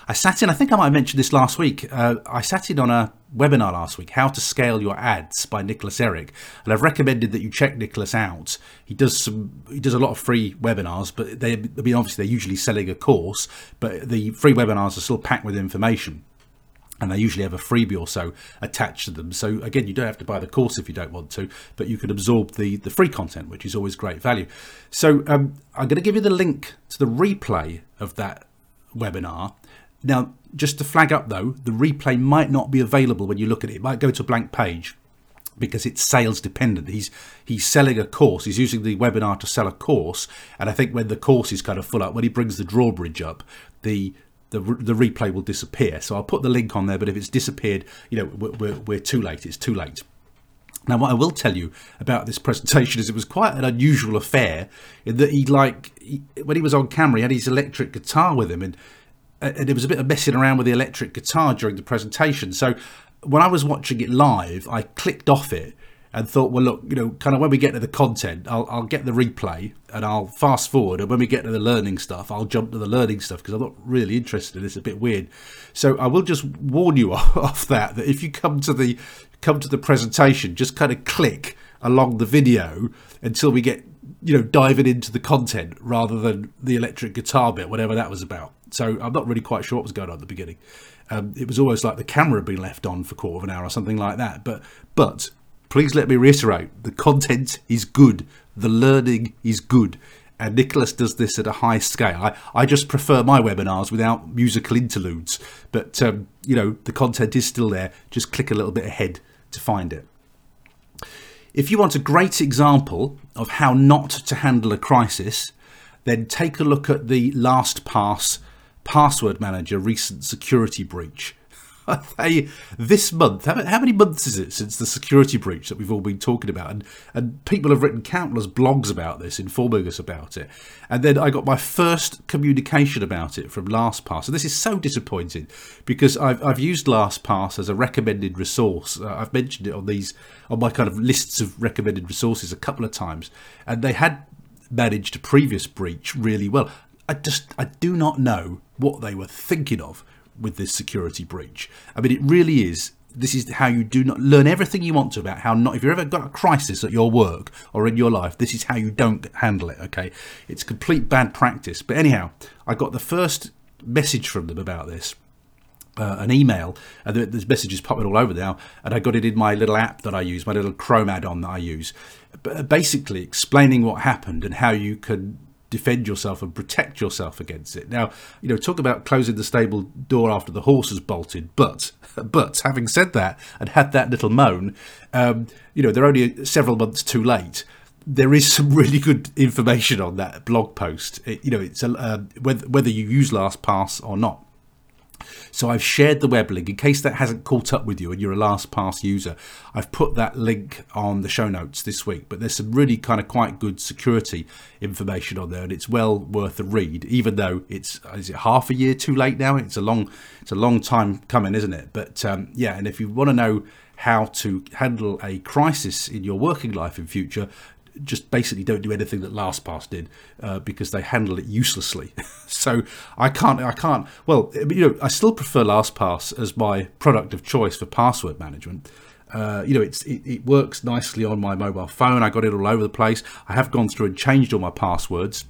I sat in, I think I might have mentioned this last week. Uh, I sat in on a webinar last week, How to Scale Your Ads by Nicholas Erik. And I've recommended that you check Nicholas out. He does some, he does a lot of free webinars, but they, I mean, obviously they're usually selling a course, but the free webinars are still packed with information and they usually have a freebie or so attached to them. So again, you don't have to buy the course if you don't want to, but you can absorb the the free content, which is always great value. So um, I'm going to give you the link to the replay of that webinar. Now, just to flag up though, the replay might not be available when you look at it. It might go to a blank page because it's sales dependent. He's he's selling a course. He's using the webinar to sell a course, and I think when the course is kind of full up, when he brings the drawbridge up, the the, the replay will disappear. So I'll put the link on there, but if it's disappeared, you know, we're, we're, we're too late. It's too late. Now, what I will tell you about this presentation is it was quite an unusual affair in that he, like, he, when he was on camera, he had his electric guitar with him, and uh, and there was a bit of messing around with the electric guitar during the presentation. So when I was watching it live, I clicked off it and thought, well, look, you know, kind of when we get to the content, I'll, I'll get the replay and I'll fast forward. And when we get to the learning stuff, I'll jump to the learning stuff because I'm not really interested in this. A bit weird. So I will just warn you off that, that if you come to the come to the presentation, just kind of click along the video until we get, you know, diving into the content rather than the electric guitar bit, whatever that was about. So I'm not really quite sure what was going on at the beginning. Um, it was almost like the camera had been left on for a quarter of an hour or something like that. But but please let me reiterate the content is good, the learning is good. And Nicholas does this at a high scale. I, I just prefer my webinars without musical interludes. But, um, you know, the content is still there. Just click a little bit ahead to find it. If you want a great example of how not to handle a crisis, then take a look at the LastPass password manager recent security breach they this month? How, how, many months is it since the security breach that we've all been talking about? And and people have written countless blogs about this, informing us about it. And then I got my first communication about it from LastPass. And this is so disappointing because I've I've used LastPass as a recommended resource. Uh, I've mentioned it on these on my kind of lists of recommended resources a couple of times, and they had managed a previous breach really well. I just I do not know what they were thinking of with this security breach. I mean, it really is. This is how you do not learn everything you want to about how not. If you've ever got a crisis at your work or in your life, this is how you don't handle it. Okay, it's complete bad practice. But anyhow, I got the first message from them about this. Uh, an email, and there's messages popping all over now, and I got it in my little app that I use, my little Chrome add-on that I use, basically explaining what happened and how you can defend yourself and protect yourself against it. Now, you know, talk about closing the stable door after the horse has bolted, but but having said that and had that little moan, um, you know, they're only several months too late. There is some really good information on that blog post. It, you know, it's a, uh, whether whether you use LastPass or not. So I've shared the web link in case that hasn't caught up with you and you're a LastPass user. I've put that link on the show notes this week, but there's some really kind of quite good security information on there, and it's well worth a read. Even though it's is it half a year too late now? It's a long it's a long time coming, isn't it? But um, yeah, and if you want to know how to handle a crisis in your working life in future, just basically don't do anything that LastPass did uh, because they handle it uselessly. so I can't, I can't. Well, you know, I still prefer LastPass as my product of choice for password management. Uh, you know, it's it, it, works nicely on my mobile phone. I got it all over the place. I have gone through and changed all my passwords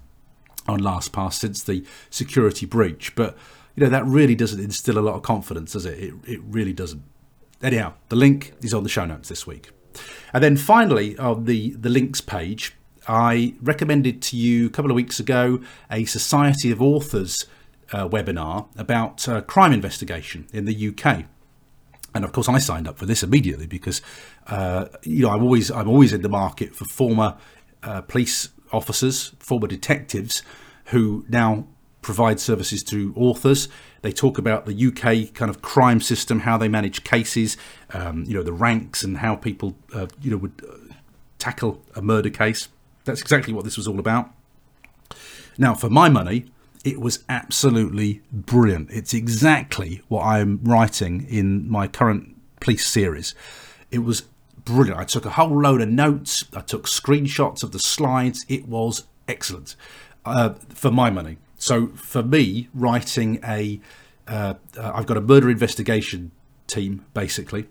on LastPass since the security breach, but you know that really doesn't instill a lot of confidence, does it? It, it really doesn't. Anyhow, the link is on the show notes this week. And then finally, on the, the links page, I recommended to you a couple of weeks ago a Society of Authors uh, webinar about uh, crime investigation in the UK. And of course, I signed up for this immediately because uh, you know I'm always I'm always in the market for former uh, police officers, former detectives who now provide services to authors. They talk about the UK kind of crime system, how they manage cases, um, you know, the ranks and how people, uh, you know, would uh, tackle a murder case. That's exactly what this was all about. Now, for my money, it was absolutely brilliant. It's exactly what I'm writing in my current police series. It was brilliant. I took a whole load of notes. I took screenshots of the slides. It was excellent uh, for my money. So for me, writing a uh, uh, I've got a murder investigation team, basically,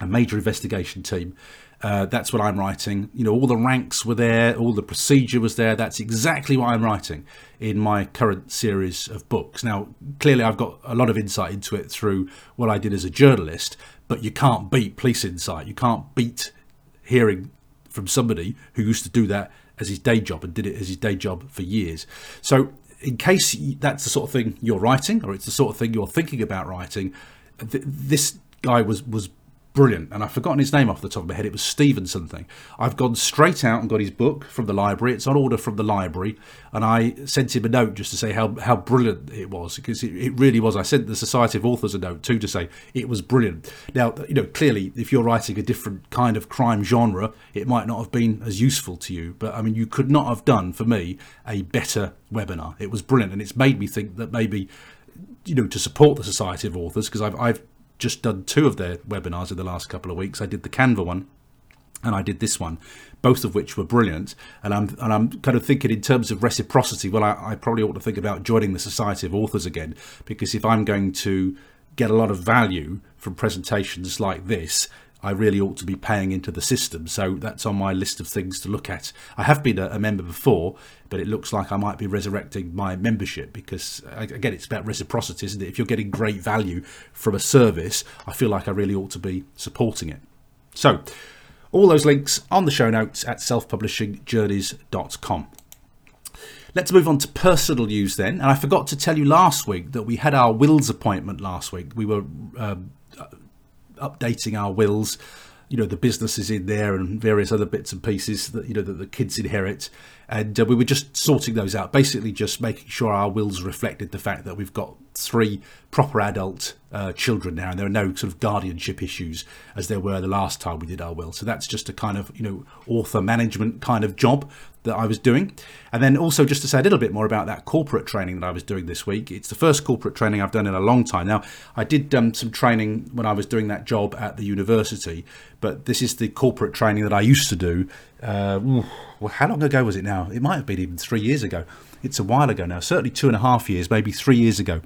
a major investigation team. Uh, that's what I'm writing. You know, all the ranks were there, all the procedure was there. That's exactly what I'm writing in my current series of books. Now, clearly, I've got a lot of insight into it through what I did as a journalist, but you can't beat police insight. You can't beat hearing from somebody who used to do that as his day job and did it as his day job for years. So, in case that's the sort of thing you're writing, or it's the sort of thing you're thinking about writing, th- this guy was was brilliant. And I've forgotten his name off the top of my head. It was Stephen something. I've gone straight out and got his book from the library. It's on order from the library. And I sent him a note just to say how, how brilliant it was because it, it really was. I sent the Society of Authors a note too to say it was brilliant. Now, you know, clearly, if you're writing a different kind of crime genre, it might not have been as useful to you. But I mean, you could not have done for me a better webinar. It was brilliant. And it's made me think that maybe you know to support the society of authors because I've, I've just done two of their webinars in the last couple of weeks. I did the Canva one and I did this one, both of which were brilliant. And I'm and I'm kind of thinking in terms of reciprocity. Well, I, I, probably ought to think about joining the Society of Authors again because if I'm going to get a lot of value from presentations like this, I really ought to be paying into the system. So that's on my list of things to look at. I have been a, a member before, but it looks like I might be resurrecting my membership because, again, it's about reciprocity, isn't it? If you're getting great value from a service, I feel like I really ought to be supporting it. So, all those links on the show notes at selfpublishingjourneys.com. Let's move on to personal news then. And I forgot to tell you last week that we had our wills appointment last week. We were um, updating our wills you know the businesses in there and various other bits and pieces that you know that the kids inherit. And uh, we were just sorting those out basically just making sure our wills reflected the fact that we've got three proper adult uh, children now and there are no sort of guardianship issues as there were the last time we did our will. So that's just a kind of you know author management kind of job that I was doing. And then also just to say a little bit more about that corporate training that I was doing this week. It's the first corporate training I've done in a long time. Now, I did um, some training when I was doing that job at the university, but this is the corporate training that I used to do. Uh, well, how long ago was it now? It might have been even three years ago. It's a while ago now, certainly two and a half years, maybe three years ago.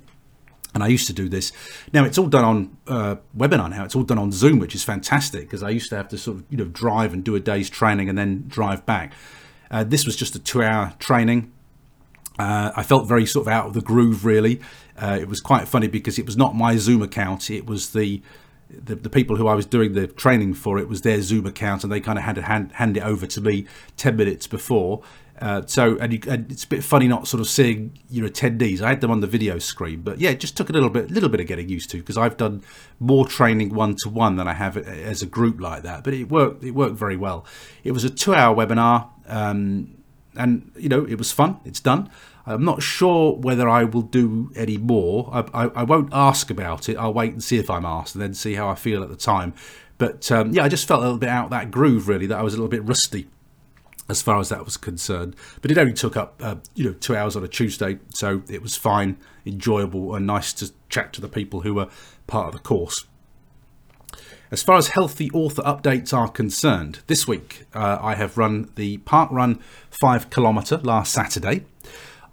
And I used to do this. Now it's all done on uh, webinar. Now it's all done on Zoom, which is fantastic because I used to have to sort of you know drive and do a day's training and then drive back. Uh, this was just a two hour training. Uh, I felt very sort of out of the groove, really. Uh, it was quite funny because it was not my Zoom account, it was the the, the, people who I was doing the training for, it was their Zoom account, and they kind of had to hand, hand it over to me 10 minutes before. Uh, so, and, you, and, it's a bit funny not sort of seeing your attendees. I had them on the video screen, but yeah, it just took a little bit, little bit of getting used to because I've done more training one to one than I have as a group like that. But it worked, it worked very well. It was a two-hour webinar, um, and you know it was fun. It's done. I'm not sure whether I will do any more. I, I, I, won't ask about it. I'll wait and see if I'm asked, and then see how I feel at the time. But um, yeah, I just felt a little bit out that groove, really. That I was a little bit rusty as far as that was concerned. But it only took up, uh, you know, two hours on a Tuesday, so it was fine, enjoyable, and nice to chat to the people who were part of the course. As far as healthy author updates are concerned, this week uh, I have run the Park Run 5 kilometre last Saturday.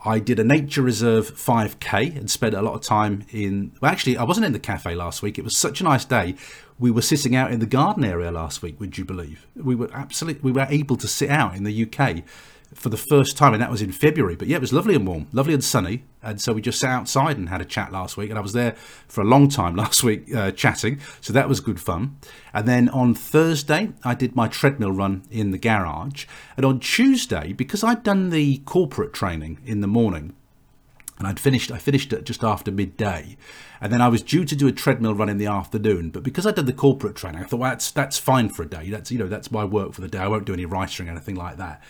I did a nature reserve 5k and spent a lot of time in. Well, actually, I wasn't in the cafe last week. It was such a nice day. We were sitting out in the garden area last week. Would you believe? We were absolutely. We were able to sit out in the UK for the first time, and that was in February. But yeah, it was lovely and warm, lovely and sunny, and so we just sat outside and had a chat last week. And I was there for a long time last week uh, chatting, so that was good fun. And then on Thursday, I did my treadmill run in the garage, and on Tuesday, because I'd done the corporate training in the morning, and I'd finished. I finished it just after midday, and then I was due to do a treadmill run in the afternoon. But because I did the corporate training, I thought well, that's that's fine for a day. That's you know that's my work for the day. I won't do any writing or anything like that.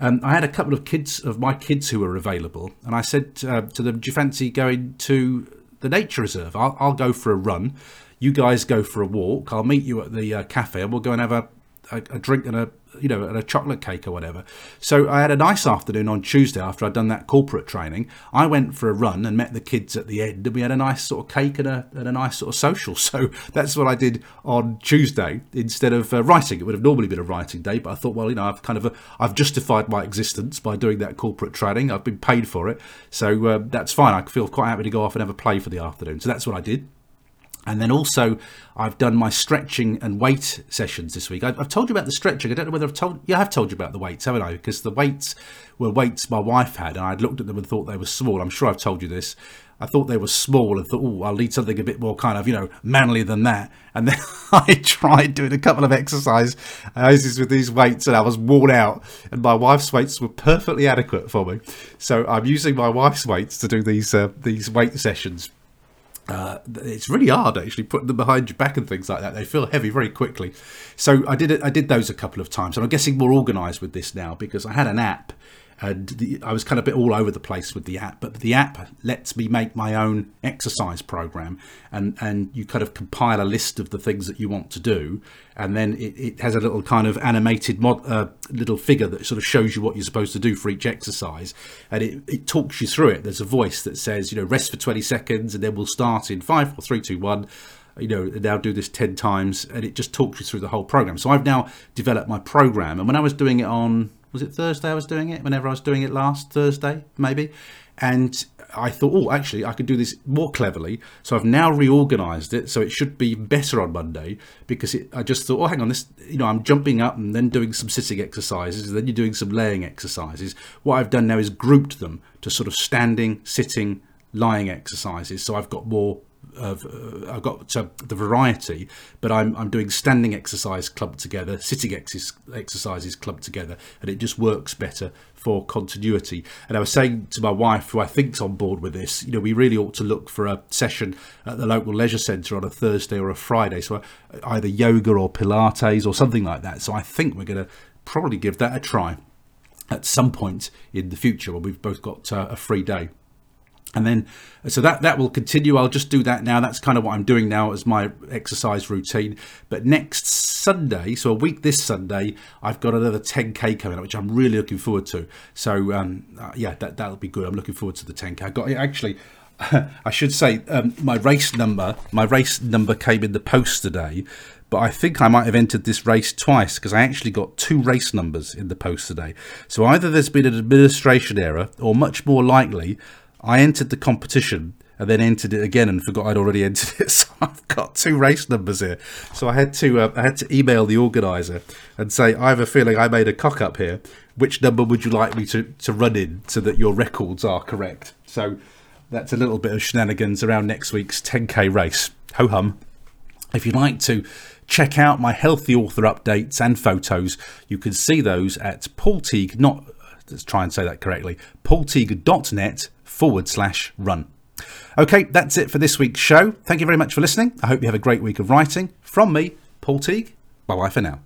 Um, I had a couple of kids of my kids who were available, and I said uh, to them, "Do you fancy going to the nature reserve? I'll, I'll, go for a run. You guys go for a walk. I'll meet you at the uh, cafe, and we'll go and have a, a, a drink and a you know, and a chocolate cake or whatever. So I had a nice afternoon on Tuesday after I'd done that corporate training. I went for a run and met the kids at the end, and we had a nice sort of cake and a, and a nice sort of social. So that's what I did on Tuesday instead of uh, writing. It would have normally been a writing day, but I thought, well, you know, I've kind of uh, I've justified my existence by doing that corporate training. I've been paid for it, so uh, that's fine. I feel quite happy to go off and have a play for the afternoon. So that's what I did. And then also, I've done my stretching and weight sessions this week. I've told you about the stretching. I don't know whether I've told you. I have told you about the weights, haven't I? Because the weights were weights my wife had, and I'd looked at them and thought they were small. I'm sure I've told you this. I thought they were small and thought, oh, I'll need something a bit more kind of, you know, manly than that. And then I tried doing a couple of exercises with these weights and I was worn out. And my wife's weights were perfectly adequate for me. So I'm using my wife's weights to do these uh, these weight sessions uh, it's really hard actually putting them behind your back and things like that. They feel heavy very quickly. So I did. I did those a couple of times, and I'm getting more organised with this now because I had an app and the, I was kind of a bit all over the place with the app. But the app lets me make my own exercise program, and and you kind of compile a list of the things that you want to do, and then it, it has a little kind of animated mod, uh, little figure that sort of shows you what you're supposed to do for each exercise, and it, it talks you through it. There's a voice that says, you know, rest for 20 seconds, and then we'll start in five, four, three, two, one you know now do this 10 times and it just talks you through the whole program so i've now developed my program and when i was doing it on was it Thursday I was doing it? Whenever I was doing it last Thursday, maybe. And I thought, oh, actually, I could do this more cleverly. So I've now reorganized it so it should be better on Monday because it, I just thought, oh, hang on, this, you know, I'm jumping up and then doing some sitting exercises, and then you're doing some laying exercises. What I've done now is grouped them to sort of standing, sitting, lying exercises. So I've got more of uh, I've got the variety, but I'm I'm doing standing exercise clubbed together, sitting ex- exercises clubbed together, and it just works better for continuity. And I was saying to my wife, who I think's on board with this, you know, we really ought to look for a session at the local leisure centre on a Thursday or a Friday, so uh, either yoga or Pilates or something like that. So I think we're going to probably give that a try at some point in the future when we've both got uh, a free day and then so that that will continue. I'll just do that now. That's kind of what i'm doing now as my exercise routine. But next sunday so a week this sunday i've got another 10k coming up which i'm really looking forward to. So um, uh, yeah that that'll be good. I'm looking forward to the 10k i got actually i should say um, my race number my race number came in the post today but I think I might have entered this race twice because I actually got two race numbers in the post today. So either there's been an administration error, or much more likely, I entered the competition and then entered it again and forgot I'd already entered it. So I've got two race numbers here. So I had to uh, I had to email the organizer and say I have a feeling I made a cock up here. Which number would you like me to, to run in so that your records are correct? So that's a little bit of shenanigans around next week's 10k race. Ho hum. If you'd like to check out my healthy author updates and photos, you can see those at Paul Teague, not let's try and say that correctly, paulteague.net forward slash run. Okay, that's it for this week's show. Thank you very much for listening. I hope you have a great week of writing. From me, Paul Teague. Bye bye for now.